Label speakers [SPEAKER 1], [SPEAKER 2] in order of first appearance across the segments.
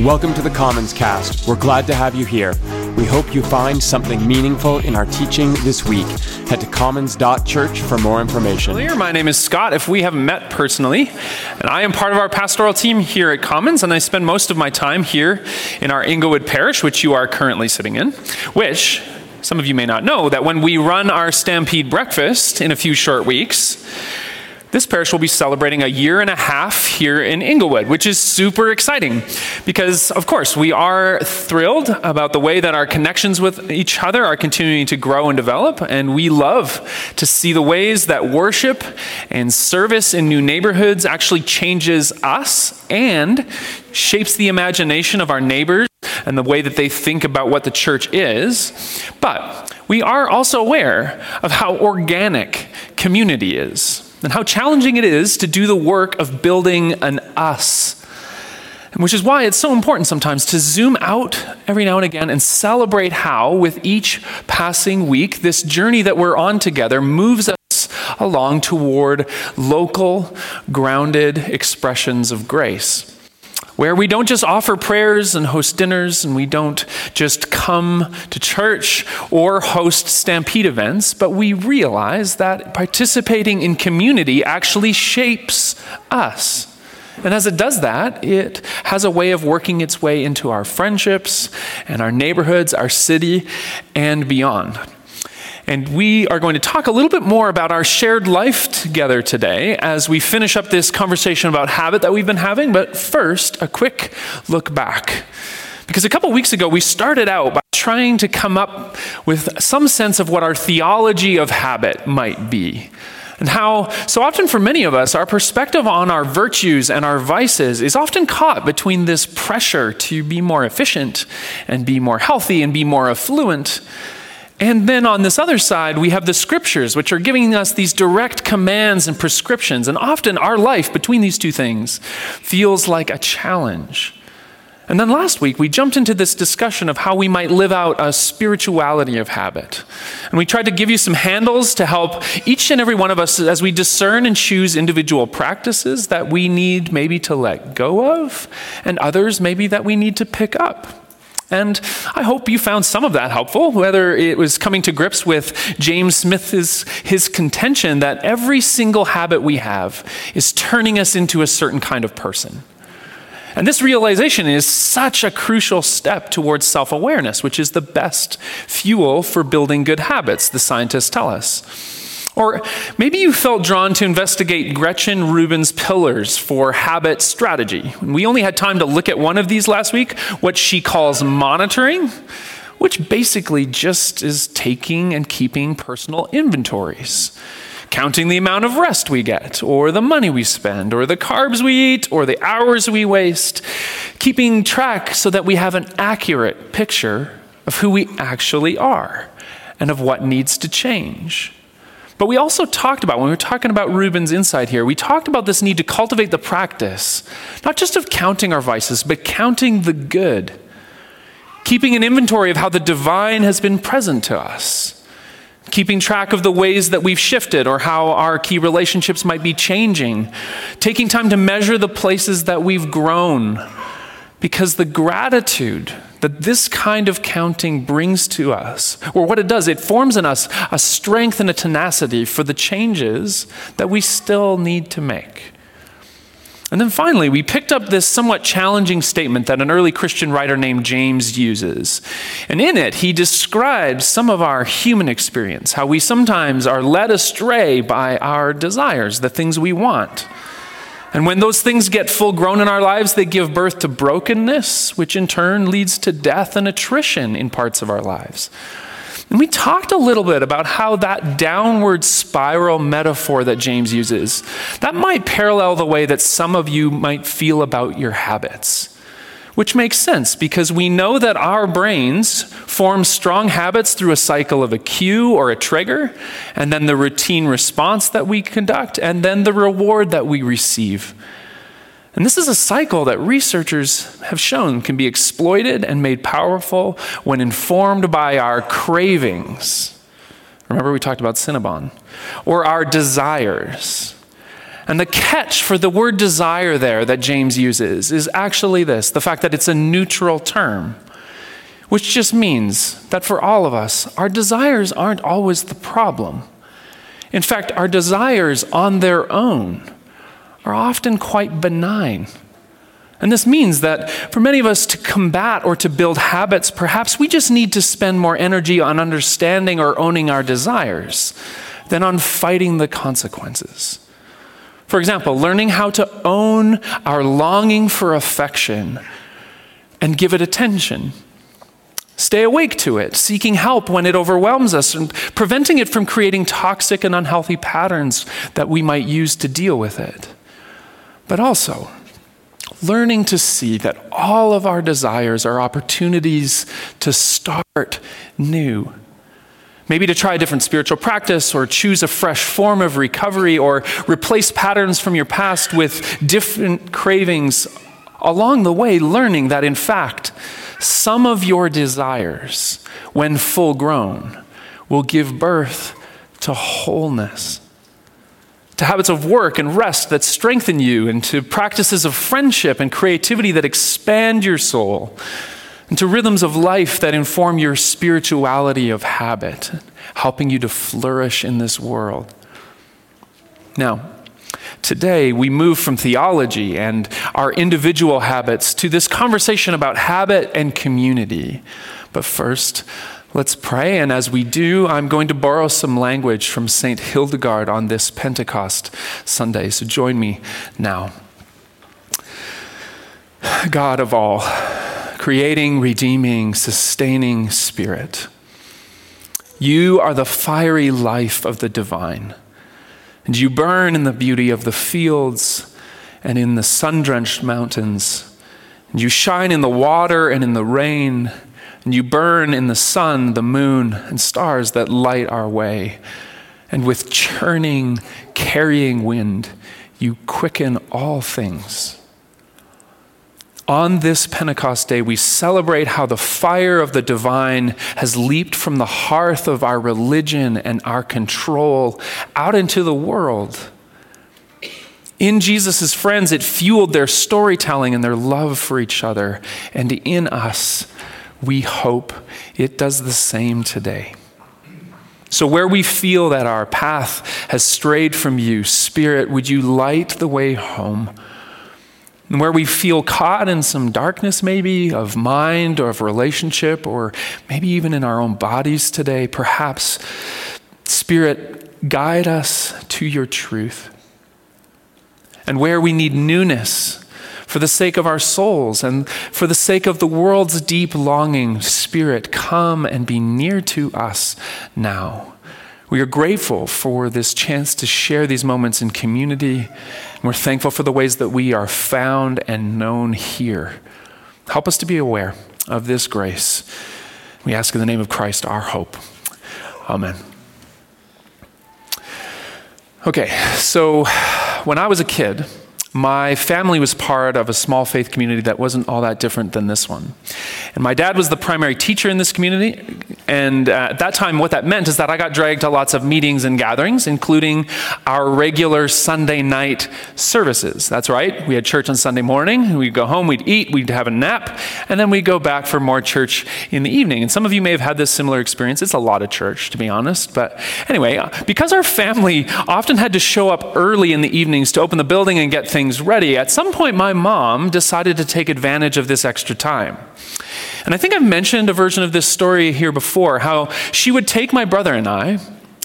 [SPEAKER 1] Welcome to the Commons Cast. We're glad to have you here. We hope you find something meaningful in our teaching this week. Head to commons.church for more information.
[SPEAKER 2] My name is Scott, if we haven't met personally, and I am part of our pastoral team here at Commons, and I spend most of my time here in our Inglewood Parish, which you are currently sitting in, which some of you may not know that when we run our Stampede breakfast in a few short weeks, this parish will be celebrating a year and a half here in Inglewood, which is super exciting because, of course, we are thrilled about the way that our connections with each other are continuing to grow and develop, and we love to see the ways that worship and service in new neighborhoods actually changes us and shapes the imagination of our neighbors and the way that they think about what the church is. But we are also aware of how organic community is and how challenging it is to do the work of building an us. Which is why it's so important sometimes to zoom out every now and again and celebrate how, with each passing week, this journey that we're on together moves us along toward local, grounded expressions of grace where we don't just offer prayers and host dinners and we don't just come to church or host stampede events, but we realize that participating in community actually shapes us. And as it does that, it has a way of working its way into our friendships and our neighborhoods, our city, and beyond. And we are going to talk a little bit more about our shared life together today as we finish up this conversation about habit that we've been having. But first, a quick look back. Because a couple weeks ago, we started out by trying to come up with some sense of what our theology of habit might be. And how, so often for many of us, our perspective on our virtues and our vices is often caught between this pressure to be more efficient and be more healthy and be more affluent and then on this other side, we have the scriptures, which are giving us these direct commands and prescriptions. And often our life between these two things feels like a challenge. And then last week, we jumped into this discussion of how we might live out a spirituality of habit. And we tried to give you some handles to help each and every one of us as we discern and choose individual practices that we need maybe to let go of, and others maybe that we need to pick up. And I hope you found some of that helpful, whether it was coming to grips with James Smith's his contention that every single habit we have is turning us into a certain kind of person. And this realization is such a crucial step towards self awareness, which is the best fuel for building good habits, the scientists tell us. Or maybe you felt drawn to investigate Gretchen Rubin's pillars for habit strategy. We only had time to look at one of these last week, what she calls monitoring, which basically just is taking and keeping personal inventories. Counting the amount of rest we get, or the money we spend, or the carbs we eat, or the hours we waste. Keeping track so that we have an accurate picture of who we actually are and of what needs to change. But we also talked about, when we were talking about Rubin's insight here, we talked about this need to cultivate the practice, not just of counting our vices, but counting the good. Keeping an inventory of how the divine has been present to us. Keeping track of the ways that we've shifted or how our key relationships might be changing. Taking time to measure the places that we've grown. Because the gratitude that this kind of counting brings to us, or what it does, it forms in us a strength and a tenacity for the changes that we still need to make. And then finally, we picked up this somewhat challenging statement that an early Christian writer named James uses. And in it, he describes some of our human experience, how we sometimes are led astray by our desires, the things we want. And when those things get full grown in our lives, they give birth to brokenness, which in turn leads to death and attrition in parts of our lives. And we talked a little bit about how that downward spiral metaphor that James uses, that might parallel the way that some of you might feel about your habits which makes sense because we know that our brains form strong habits through a cycle of a cue or a trigger, and then the routine response that we conduct, and then the reward that we receive. And this is a cycle that researchers have shown can be exploited and made powerful when informed by our cravings. Remember, we talked about Cinnabon, or our desires. And the catch for the word desire there that James uses is actually this the fact that it's a neutral term, which just means that for all of us, our desires aren't always the problem. In fact, our desires on their own are often quite benign. And this means that for many of us to combat or to build habits, perhaps we just need to spend more energy on understanding or owning our desires than on fighting the consequences. For example, learning how to own our longing for affection and give it attention. Stay awake to it, seeking help when it overwhelms us, and preventing it from creating toxic and unhealthy patterns that we might use to deal with it. But also, learning to see that all of our desires are opportunities to start new Maybe to try a different spiritual practice or choose a fresh form of recovery or replace patterns from your past with different cravings. Along the way, learning that in fact, some of your desires, when full grown, will give birth to wholeness, to habits of work and rest that strengthen you, and to practices of friendship and creativity that expand your soul and to rhythms of life that inform your spirituality of habit, helping you to flourish in this world. Now, today we move from theology and our individual habits to this conversation about habit and community. But first, let's pray. And as we do, I'm going to borrow some language from St. Hildegard on this Pentecost Sunday. So join me now. God of all, creating, redeeming, sustaining spirit. You are the fiery life of the divine, and you burn in the beauty of the fields and in the sun drenched mountains. And you shine in the water and in the rain, and you burn in the sun, the moon, and stars that light our way. And with churning, carrying wind, you quicken all things on this Pentecost day, we celebrate how the fire of the divine has leaped from the hearth of our religion and our control out into the world. In Jesus' friends, it fueled their storytelling and their love for each other. And in us, we hope it does the same today. So, where we feel that our path has strayed from you, Spirit, would you light the way home? And where we feel caught in some darkness, maybe of mind or of relationship, or maybe even in our own bodies today, perhaps, Spirit, guide us to your truth. And where we need newness for the sake of our souls and for the sake of the world's deep longing, Spirit, come and be near to us now. We are grateful for this chance to share these moments in community. We're thankful for the ways that we are found and known here. Help us to be aware of this grace. We ask in the name of Christ, our hope. Amen. Okay, so when I was a kid, my family was part of a small faith community that wasn't all that different than this one. And my dad was the primary teacher in this community. And uh, at that time, what that meant is that I got dragged to lots of meetings and gatherings, including our regular Sunday night services. That's right, we had church on Sunday morning, we'd go home, we'd eat, we'd have a nap, and then we'd go back for more church in the evening. And some of you may have had this similar experience. It's a lot of church, to be honest. But anyway, uh, because our family often had to show up early in the evenings to open the building and get things ready, at some point my mom decided to take advantage of this extra time. And I think I've mentioned a version of this story here before how she would take my brother and I,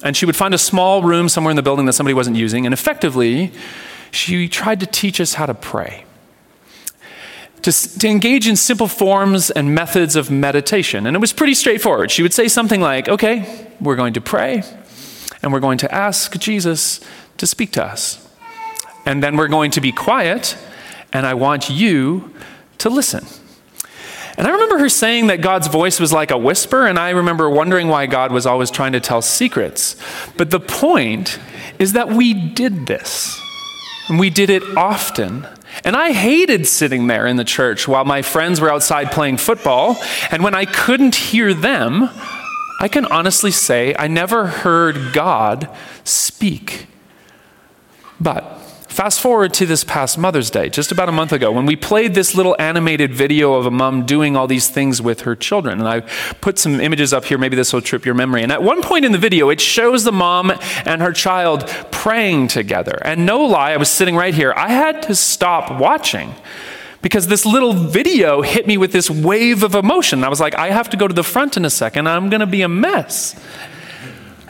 [SPEAKER 2] and she would find a small room somewhere in the building that somebody wasn't using, and effectively, she tried to teach us how to pray. To, to, engage in simple forms and methods of meditation. And it was pretty straightforward. She would say something like, Okay, we're going to pray, and we're going to ask Jesus to speak to us. And then we're going to be quiet, and I want you to listen. And I remember her saying that God's voice was like a whisper, and I remember wondering why God was always trying to tell secrets. But the point is that we did this, and we did it often. And I hated sitting there in the church while my friends were outside playing football, and when I couldn't hear them, I can honestly say I never heard God speak. But Fast forward to this past Mother's Day, just about a month ago, when we played this little animated video of a mom doing all these things with her children. And I put some images up here, maybe this will trip your memory. And at one point in the video, it shows the mom and her child praying together. And no lie, I was sitting right here. I had to stop watching because this little video hit me with this wave of emotion. I was like, I have to go to the front in a second, I'm going to be a mess.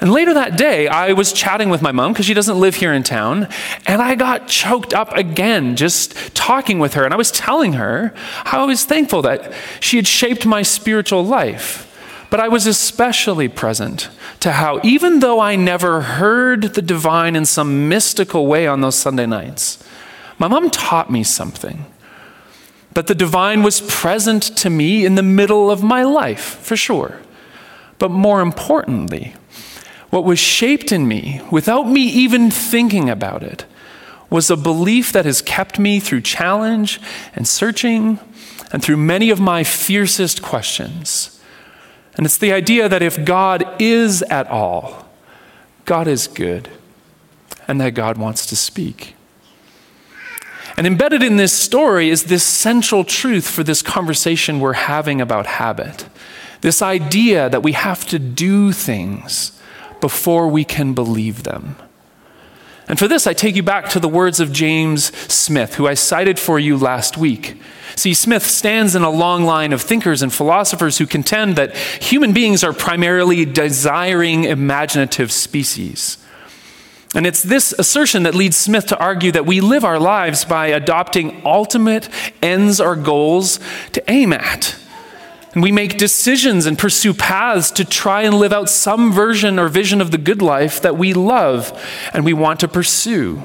[SPEAKER 2] And later that day, I was chatting with my mom because she doesn't live here in town, and I got choked up again just talking with her. And I was telling her how I was thankful that she had shaped my spiritual life. But I was especially present to how, even though I never heard the divine in some mystical way on those Sunday nights, my mom taught me something. That the divine was present to me in the middle of my life, for sure. But more importantly, what was shaped in me, without me even thinking about it, was a belief that has kept me through challenge and searching and through many of my fiercest questions. And it's the idea that if God is at all, God is good, and that God wants to speak. And embedded in this story is this central truth for this conversation we're having about habit. This idea that we have to do things before we can believe them. And for this, I take you back to the words of James Smith, who I cited for you last week. See, Smith stands in a long line of thinkers and philosophers who contend that human beings are primarily desiring, imaginative species. And it's this assertion that leads Smith to argue that we live our lives by adopting ultimate ends or goals to aim at. And we make decisions and pursue paths to try and live out some version or vision of the good life that we love and we want to pursue.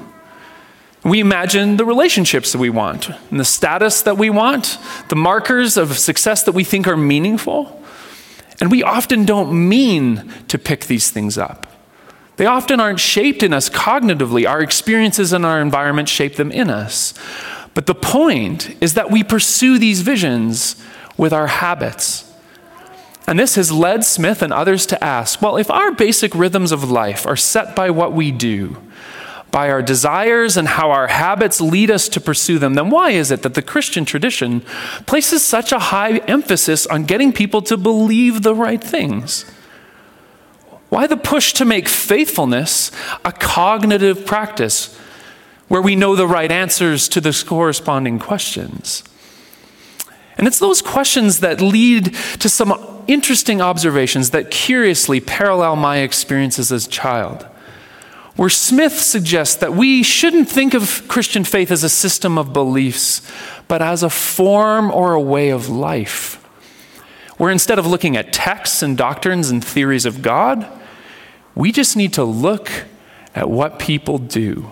[SPEAKER 2] We imagine the relationships that we want, and the status that we want, the markers of success that we think are meaningful. And we often don't mean to pick these things up. They often aren't shaped in us cognitively. Our experiences and our environment shape them in us. But the point is that we pursue these visions with our habits. And this has led Smith and others to ask well, if our basic rhythms of life are set by what we do, by our desires and how our habits lead us to pursue them, then why is it that the Christian tradition places such a high emphasis on getting people to believe the right things? Why the push to make faithfulness a cognitive practice where we know the right answers to the corresponding questions? And it's those questions that lead to some interesting observations that curiously parallel my experiences as a child. Where Smith suggests that we shouldn't think of Christian faith as a system of beliefs, but as a form or a way of life. Where instead of looking at texts and doctrines and theories of God, we just need to look at what people do.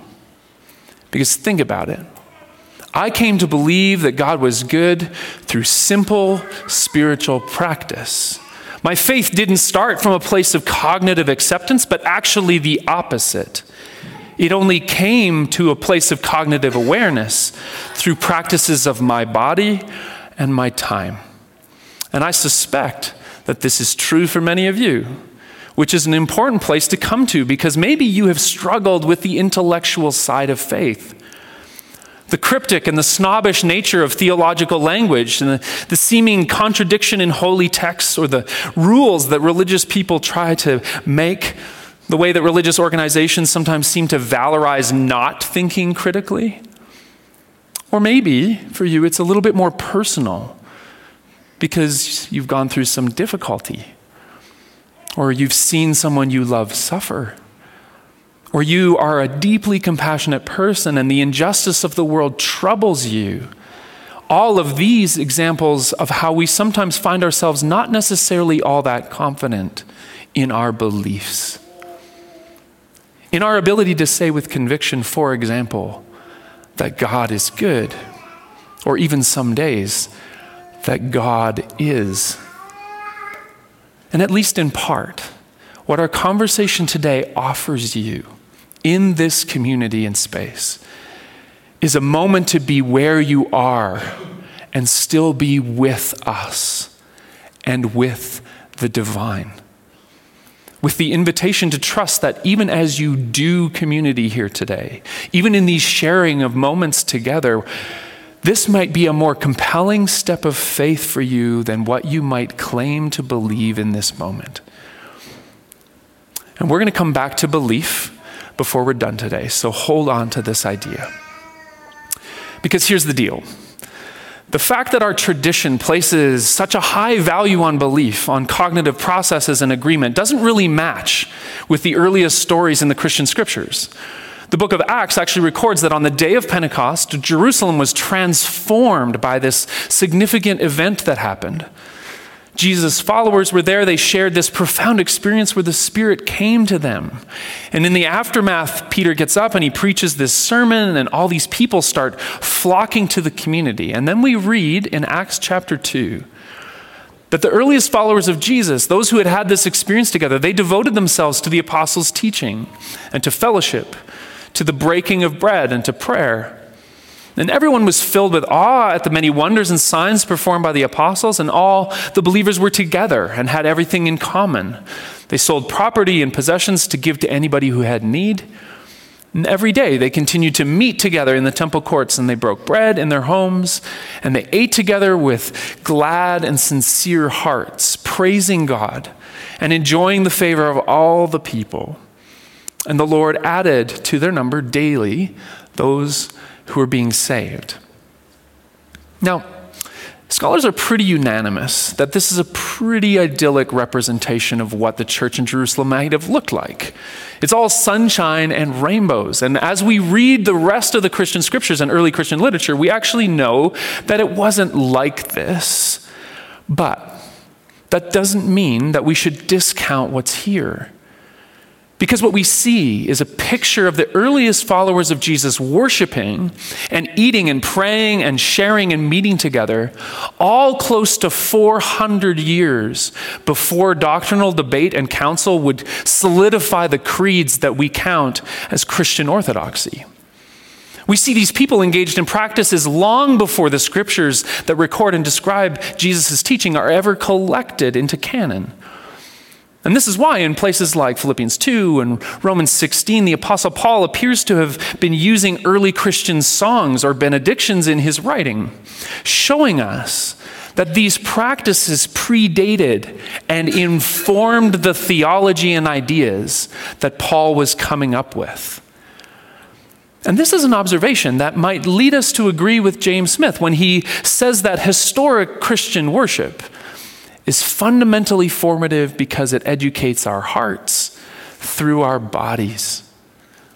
[SPEAKER 2] Because think about it. I came to believe that God was good through simple spiritual practice. My faith didn't start from a place of cognitive acceptance, but actually the opposite. It only came to a place of cognitive awareness through practices of my body and my time. And I suspect that this is true for many of you, which is an important place to come to because maybe you have struggled with the intellectual side of faith the cryptic and the snobbish nature of theological language and the, the, seeming contradiction in holy texts or the rules that religious people try to make, the way that religious organizations sometimes seem to valorize not thinking critically. Or maybe for you, it's a little bit more personal because you've gone through some difficulty or you've seen someone you love suffer or you are a deeply compassionate person and the injustice of the world troubles you. All of these examples of how we sometimes find ourselves not necessarily all that confident in our beliefs. In our ability to say with conviction, for example, that God is good, or even some days, that God is. And at least in part, what our conversation today offers you in this community and space is a moment to be where you are and still be with us and with the divine. with the invitation to trust that even as you do community here today, even in these sharing of moments together, this might be a more compelling step of faith for you than what you might claim to believe in this moment. And we're going to come back to belief before we're done today, so hold on to this idea. Because here's the deal the fact that our tradition places such a high value on belief, on cognitive processes and agreement, doesn't really match with the earliest stories in the Christian scriptures. The book of Acts actually records that on the day of Pentecost, Jerusalem was transformed by this significant event that happened. Jesus' followers were there. They shared this profound experience where the Spirit came to them. And in the aftermath, Peter gets up and he preaches this sermon, and all these people start flocking to the community. And then we read in Acts chapter 2 that the earliest followers of Jesus, those who had had this experience together, they devoted themselves to the apostles' teaching and to fellowship, to the breaking of bread and to prayer. And everyone was filled with awe at the many wonders and signs performed by the apostles, and all the believers were together and had everything in common. They sold property and possessions to give to anybody who had need. And every day they continued to meet together in the temple courts, and they broke bread in their homes, and they ate together with glad and sincere hearts, praising God and enjoying the favor of all the people. And the Lord added to their number daily those who are being saved. Now, scholars are pretty unanimous that this is a pretty idyllic representation of what the church in Jerusalem might have looked like. It's all sunshine and rainbows. And as we read the rest of the Christian scriptures and early Christian literature, we actually know that it wasn't like this. But that doesn't mean that we should discount what's here. Because what we see is a picture of the earliest followers of Jesus worshiping and eating and praying and sharing and meeting together, all close to 400 years before doctrinal debate and council would solidify the creeds that we count as Christian orthodoxy. We see these people engaged in practices long before the scriptures that record and describe Jesus' teaching are ever collected into canon. And this is why, in places like Philippians 2 and Romans 16, the Apostle Paul appears to have been using early Christian songs or benedictions in his writing, showing us that these practices predated and informed the theology and ideas that Paul was coming up with. And this is an observation that might lead us to agree with James Smith when he says that historic Christian worship is fundamentally formative because it educates our hearts through our bodies.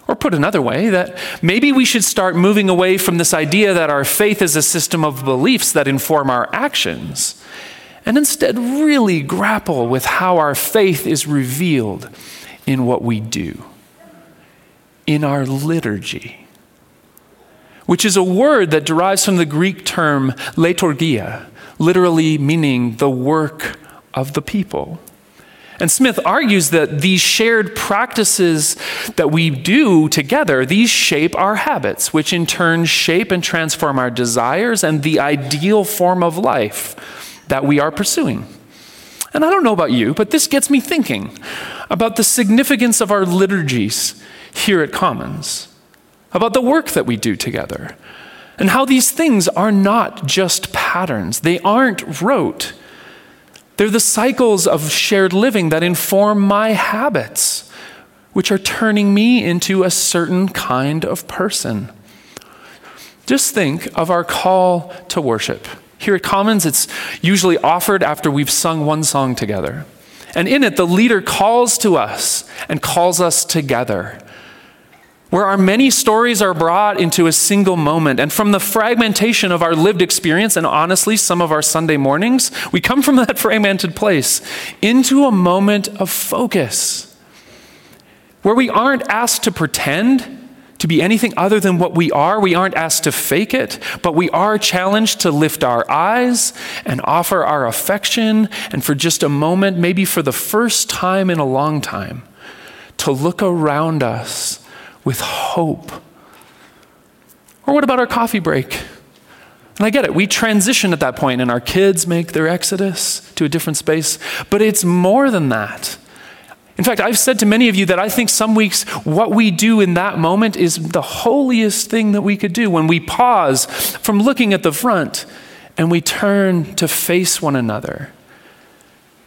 [SPEAKER 2] Or put another way, that maybe we should start moving away from this idea that our faith is a system of beliefs that inform our actions, and instead really grapple with how our faith is revealed in what we do, in our liturgy, which is a word that derives from the Greek term liturgia, literally meaning the work of the people. And Smith argues that these shared practices that we do together, these shape our habits, which in turn shape and transform our desires and the ideal form of life that we are pursuing. And I don't know about you, but this gets me thinking about the significance of our liturgies here at Commons, about the work that we do together, and how these things are not just patterns, they aren't rote. They're the cycles of shared living that inform my habits, which are turning me into a certain kind of person. Just think of our call to worship. Here at Commons, it's usually offered after we've sung one song together. And in it, the leader calls to us and calls us together where our many stories are brought into a single moment. And from the fragmentation of our lived experience, and honestly, some of our Sunday mornings, we come from that fragmented place into a moment of focus where we aren't asked to pretend to be anything other than what we are. We aren't asked to fake it, but we are challenged to lift our eyes and offer our affection, and for just a moment, maybe for the first time in a long time, to look around us with hope. Or what about our coffee break? And I get it, we transition at that point, and our kids make their exodus to a different space. But it's more than that. In fact, I've said to many of you that I think some weeks what we do in that moment is the holiest thing that we could do when we pause from looking at the front and we turn to face one another.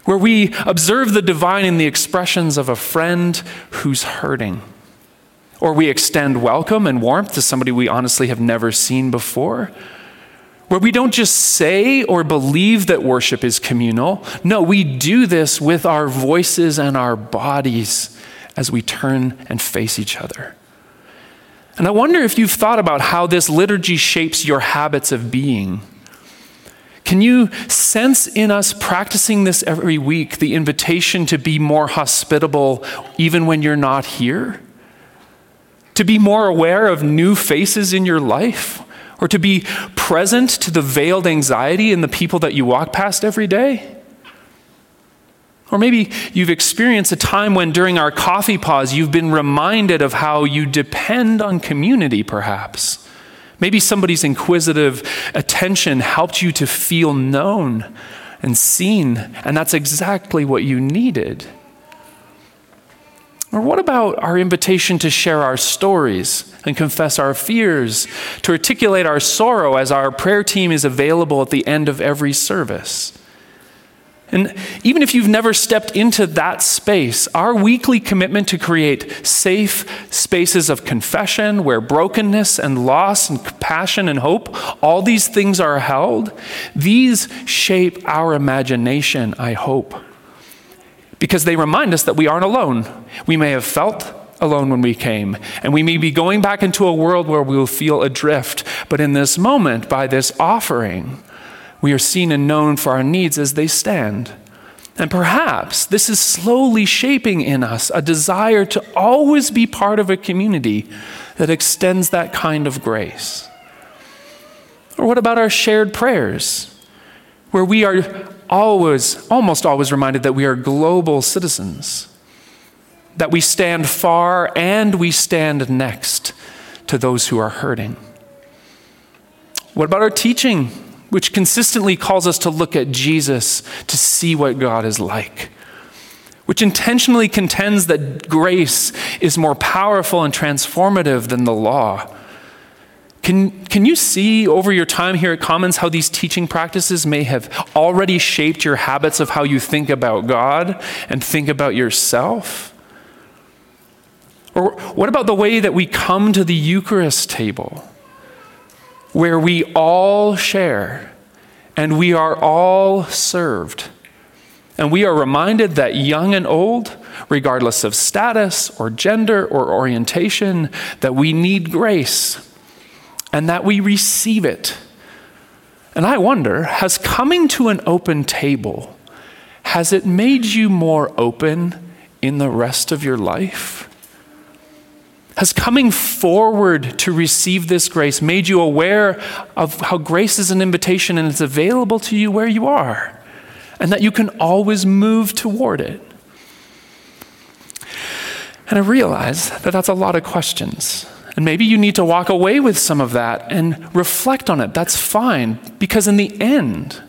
[SPEAKER 2] Where we observe the divine in the expressions of a friend who's hurting. Or we extend welcome and warmth to somebody we honestly have never seen before where we don't just say or believe that worship is communal. No, we do this with our voices and our bodies as we turn and face each other. And I wonder if you've thought about how this liturgy shapes your habits of being. Can you sense in us practicing this every week the invitation to be more hospitable even when you're not here? To be more aware of new faces in your life? or to be present to the veiled anxiety in the people that you walk past every day? Or maybe you've experienced a time when during our coffee pause you've been reminded of how you depend on community, perhaps. Maybe somebody's inquisitive attention helped you to feel known and seen, and that's exactly what you needed. Or what about our invitation to share our stories and confess our fears, to articulate our sorrow as our prayer team is available at the end of every service? And even if you've never stepped into that space, our weekly commitment to create safe spaces of confession where brokenness and loss and compassion and hope, all these things are held, these shape our imagination, I hope because they remind us that we aren't alone. We may have felt alone when we came, and we may be going back into a world where we will feel adrift. But in this moment, by this offering, we are seen and known for our needs as they stand. And perhaps this is slowly shaping in us a desire to always be part of a community that extends that kind of grace. Or what about our shared prayers, where we are always, almost always reminded that we are global citizens, that we stand far and we stand next to those who are hurting. What about our teaching, which consistently calls us to look at Jesus to see what God is like? Which intentionally contends that grace is more powerful and transformative than the law can, can you see over your time here at Commons how these teaching practices may have already shaped your habits of how you think about God and think about yourself? Or what about the way that we come to the Eucharist table, where we all share and we are all served? And we are reminded that young and old, regardless of status or gender or orientation, that we need grace and that we receive it. And I wonder, has coming to an open table, has it made you more open in the rest of your life? Has coming forward to receive this grace made you aware of how grace is an invitation and it's available to you where you are, and that you can always move toward it? And I realize that that's a lot of questions. And maybe you need to walk away with some of that and reflect on it. That's fine. Because in the end,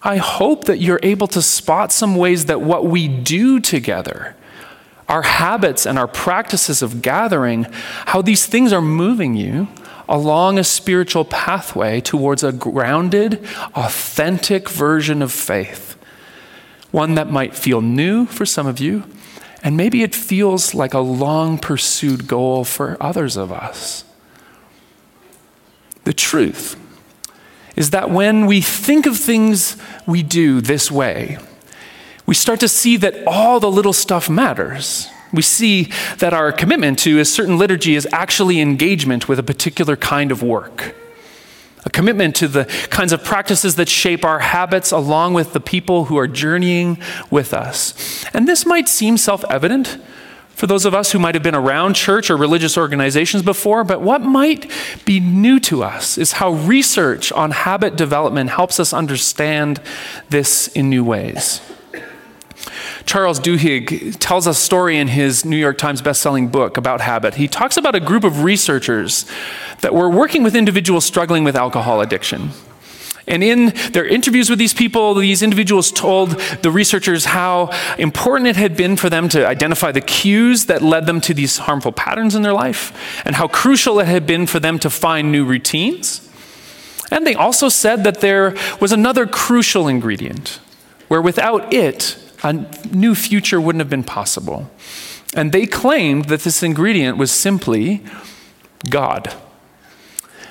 [SPEAKER 2] I hope that you're able to spot some ways that what we do together, our habits and our practices of gathering, how these things are moving you along a spiritual pathway towards a grounded, authentic version of faith. One that might feel new for some of you, and maybe it feels like a long pursued goal for others of us. The truth is that when we think of things we do this way, we start to see that all the little stuff matters. We see that our commitment to a certain liturgy is actually engagement with a particular kind of work a commitment to the kinds of practices that shape our habits along with the people who are journeying with us. And this might seem self evident for those of us who might have been around church or religious organizations before, but what might be new to us is how research on habit development helps us understand this in new ways. Charles Duhigg tells a story in his New York Times bestselling book about habit. He talks about a group of researchers that were working with individuals struggling with alcohol addiction. And in their interviews with these people, these individuals told the researchers how important it had been for them to identify the cues that led them to these harmful patterns in their life, and how crucial it had been for them to find new routines. And they also said that there was another crucial ingredient, where without it, a new future wouldn't have been possible. And they claimed that this ingredient was simply God.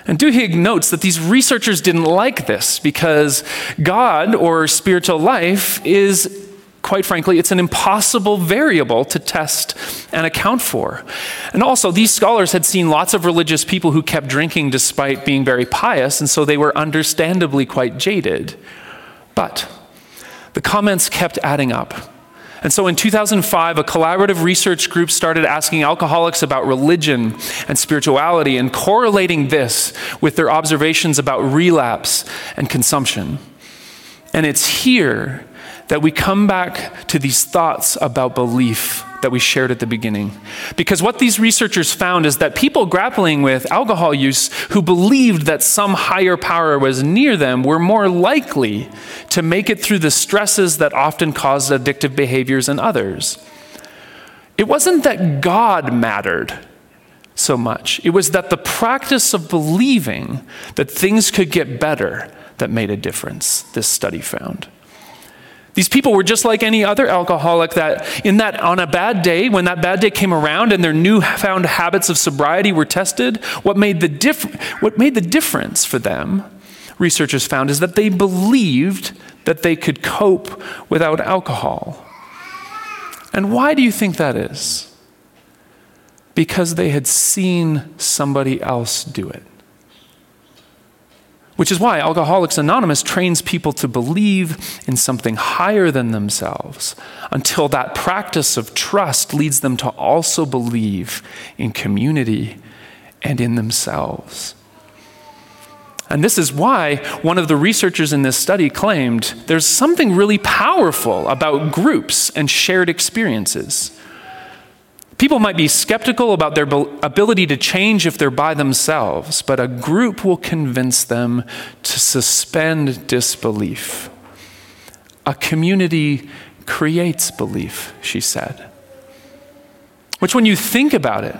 [SPEAKER 2] And Duhigg notes that these researchers didn't like this because God or spiritual life is, quite frankly, it's an impossible variable to test and account for. And also, these scholars had seen lots of religious people who kept drinking despite being very pious, and so they were understandably quite jaded. But the comments kept adding up. And so in 2005, a collaborative research group started asking alcoholics about religion and spirituality and correlating this with their observations about relapse and consumption. And it's here that we come back to these thoughts about belief that we shared at the beginning. Because what these researchers found is that people grappling with alcohol use who believed that some higher power was near them were more likely to make it through the stresses that often cause addictive behaviors in others. It wasn't that God mattered so much, it was that the practice of believing that things could get better that made a difference, this study found. These people were just like any other alcoholic that in that on a bad day, when that bad day came around and their newfound habits of sobriety were tested, what made the diff- what made the difference for them, researchers found, is that they believed that they could cope without alcohol. And why do you think that is? Because they had seen somebody else do it. Which is why Alcoholics Anonymous trains people to believe in something higher than themselves until that practice of trust leads them to also believe in community and in themselves. And this is why one of the researchers in this study claimed there's something really powerful about groups and shared experiences. People might be skeptical about their ability to change if they're by themselves, but a group will convince them to suspend disbelief. A community creates belief, she said. Which, when you think about it,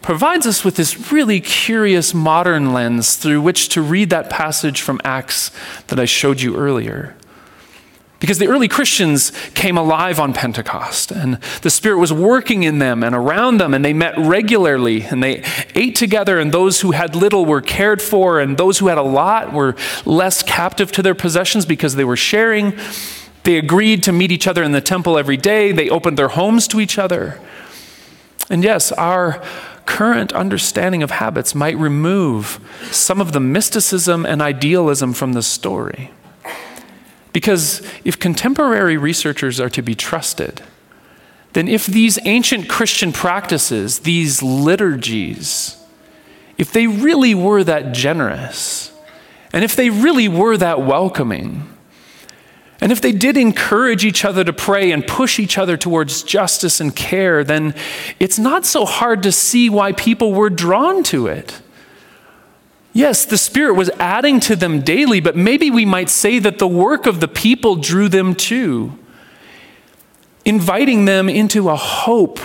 [SPEAKER 2] provides us with this really curious modern lens through which to read that passage from Acts that I showed you earlier. Because the early Christians came alive on Pentecost, and the Spirit was working in them and around them, and they met regularly, and they ate together, and those who had little were cared for, and those who had a lot were less captive to their possessions because they were sharing. They agreed to meet each other in the temple every day, they opened their homes to each other. And yes, our current understanding of habits might remove some of the mysticism and idealism from the story. Because if contemporary researchers are to be trusted, then if these ancient Christian practices, these liturgies, if they really were that generous, and if they really were that welcoming, and if they did encourage each other to pray and push each other towards justice and care, then it's not so hard to see why people were drawn to it. Yes, the Spirit was adding to them daily, but maybe we might say that the work of the people drew them too, inviting them into a hope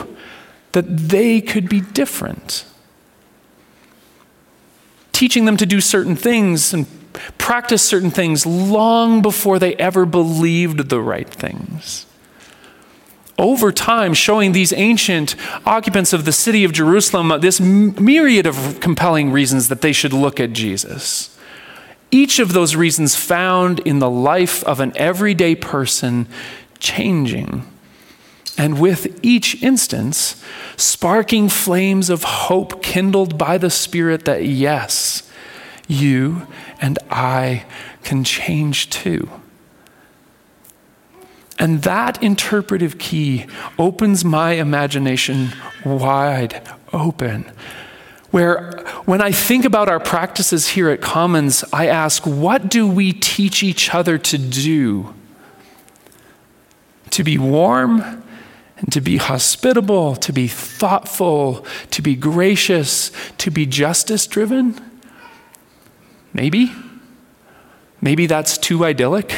[SPEAKER 2] that they could be different, teaching them to do certain things and practice certain things long before they ever believed the right things over time showing these ancient occupants of the city of Jerusalem this myriad of compelling reasons that they should look at Jesus. Each of those reasons found in the life of an everyday person changing. And with each instance, sparking flames of hope kindled by the Spirit that, yes, you and I can change too. And that interpretive key opens my imagination wide open. Where, when I think about our practices here at Commons, I ask, what do we teach each other to do? To be warm and to be hospitable, to be thoughtful, to be gracious, to be justice driven? Maybe. Maybe that's too idyllic.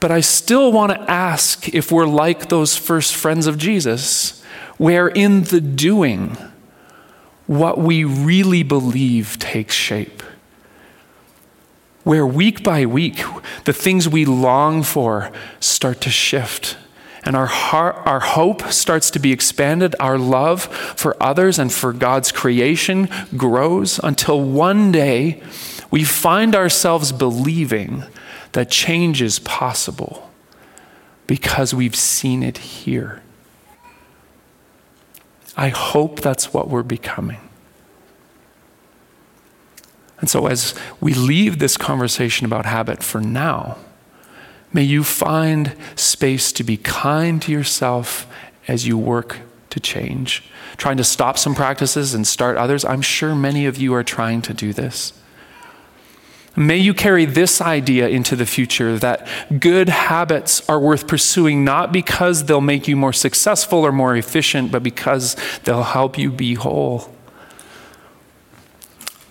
[SPEAKER 2] But I still want to ask if we're like those first friends of Jesus, where in the doing, what we really believe takes shape. Where week by week, the things we long for start to shift. And our, heart, our hope starts to be expanded. Our love for others and for God's creation grows until one day we find ourselves believing that change is possible because we've seen it here. I hope that's what we're becoming. And so, as we leave this conversation about habit for now, may you find space to be kind to yourself as you work to change. Trying to stop some practices and start others. I'm sure many of you are trying to do this. May you carry this idea into the future that good habits are worth pursuing not because they'll make you more successful or more efficient, but because they'll help you be whole.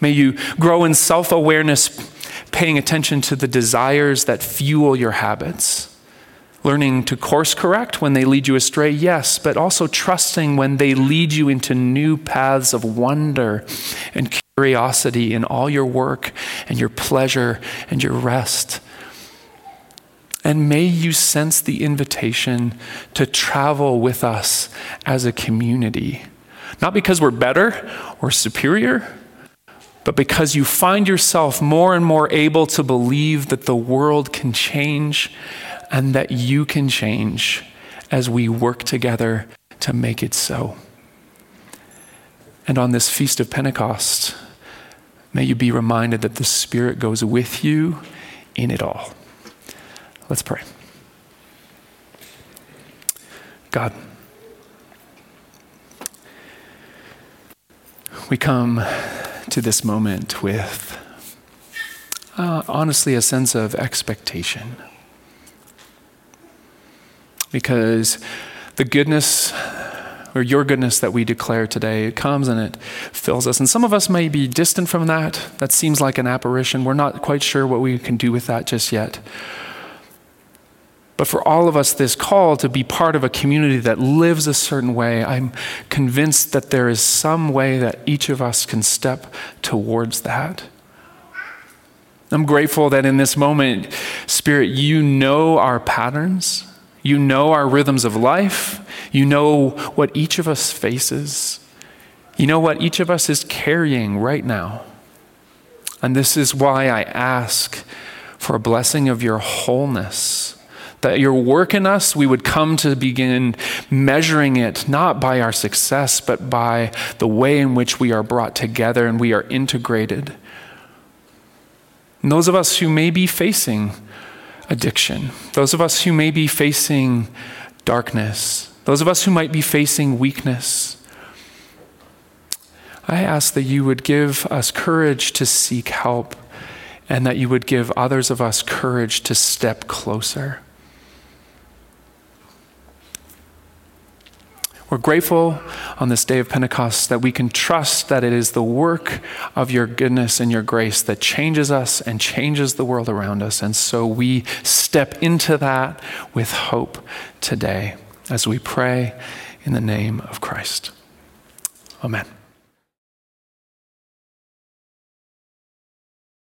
[SPEAKER 2] May you grow in self awareness, paying attention to the desires that fuel your habits. Learning to course correct when they lead you astray, yes, but also trusting when they lead you into new paths of wonder and curiosity in all your work and your pleasure and your rest. And may you sense the invitation to travel with us as a community. Not because we're better or superior, but because you find yourself more and more able to believe that the world can change and that you can change as we work together to make it so. And on this Feast of Pentecost, May you be reminded that the Spirit goes with you in it all. Let's pray. God, we come to this moment with uh, honestly a sense of expectation. Because the goodness or your goodness that we declare today. It comes and it fills us. And some of us may be distant from that. That seems like an apparition. We're not quite sure what we can do with that just yet. But for all of us, this call to be part of a community that lives a certain way, I'm convinced that there is some way that each of us can step towards that. I'm grateful that in this moment, Spirit, you know our patterns. You know our rhythms of life. You know what each of us faces. You know what each of us is carrying right now. And this is why I ask for a blessing of your wholeness. That your work in us, we would come to begin measuring it not by our success, but by the way in which we are brought together and we are integrated. And those of us who may be facing addiction, those of us who may be facing darkness, those of us who might be facing weakness, I ask that you would give us courage to seek help and that you would give others of us courage to step closer. We're grateful on this day of Pentecost that we can trust that it is the work of your goodness and your grace that changes us and changes the world around us. And so we step into that with hope today as we pray in the name of Christ. Amen.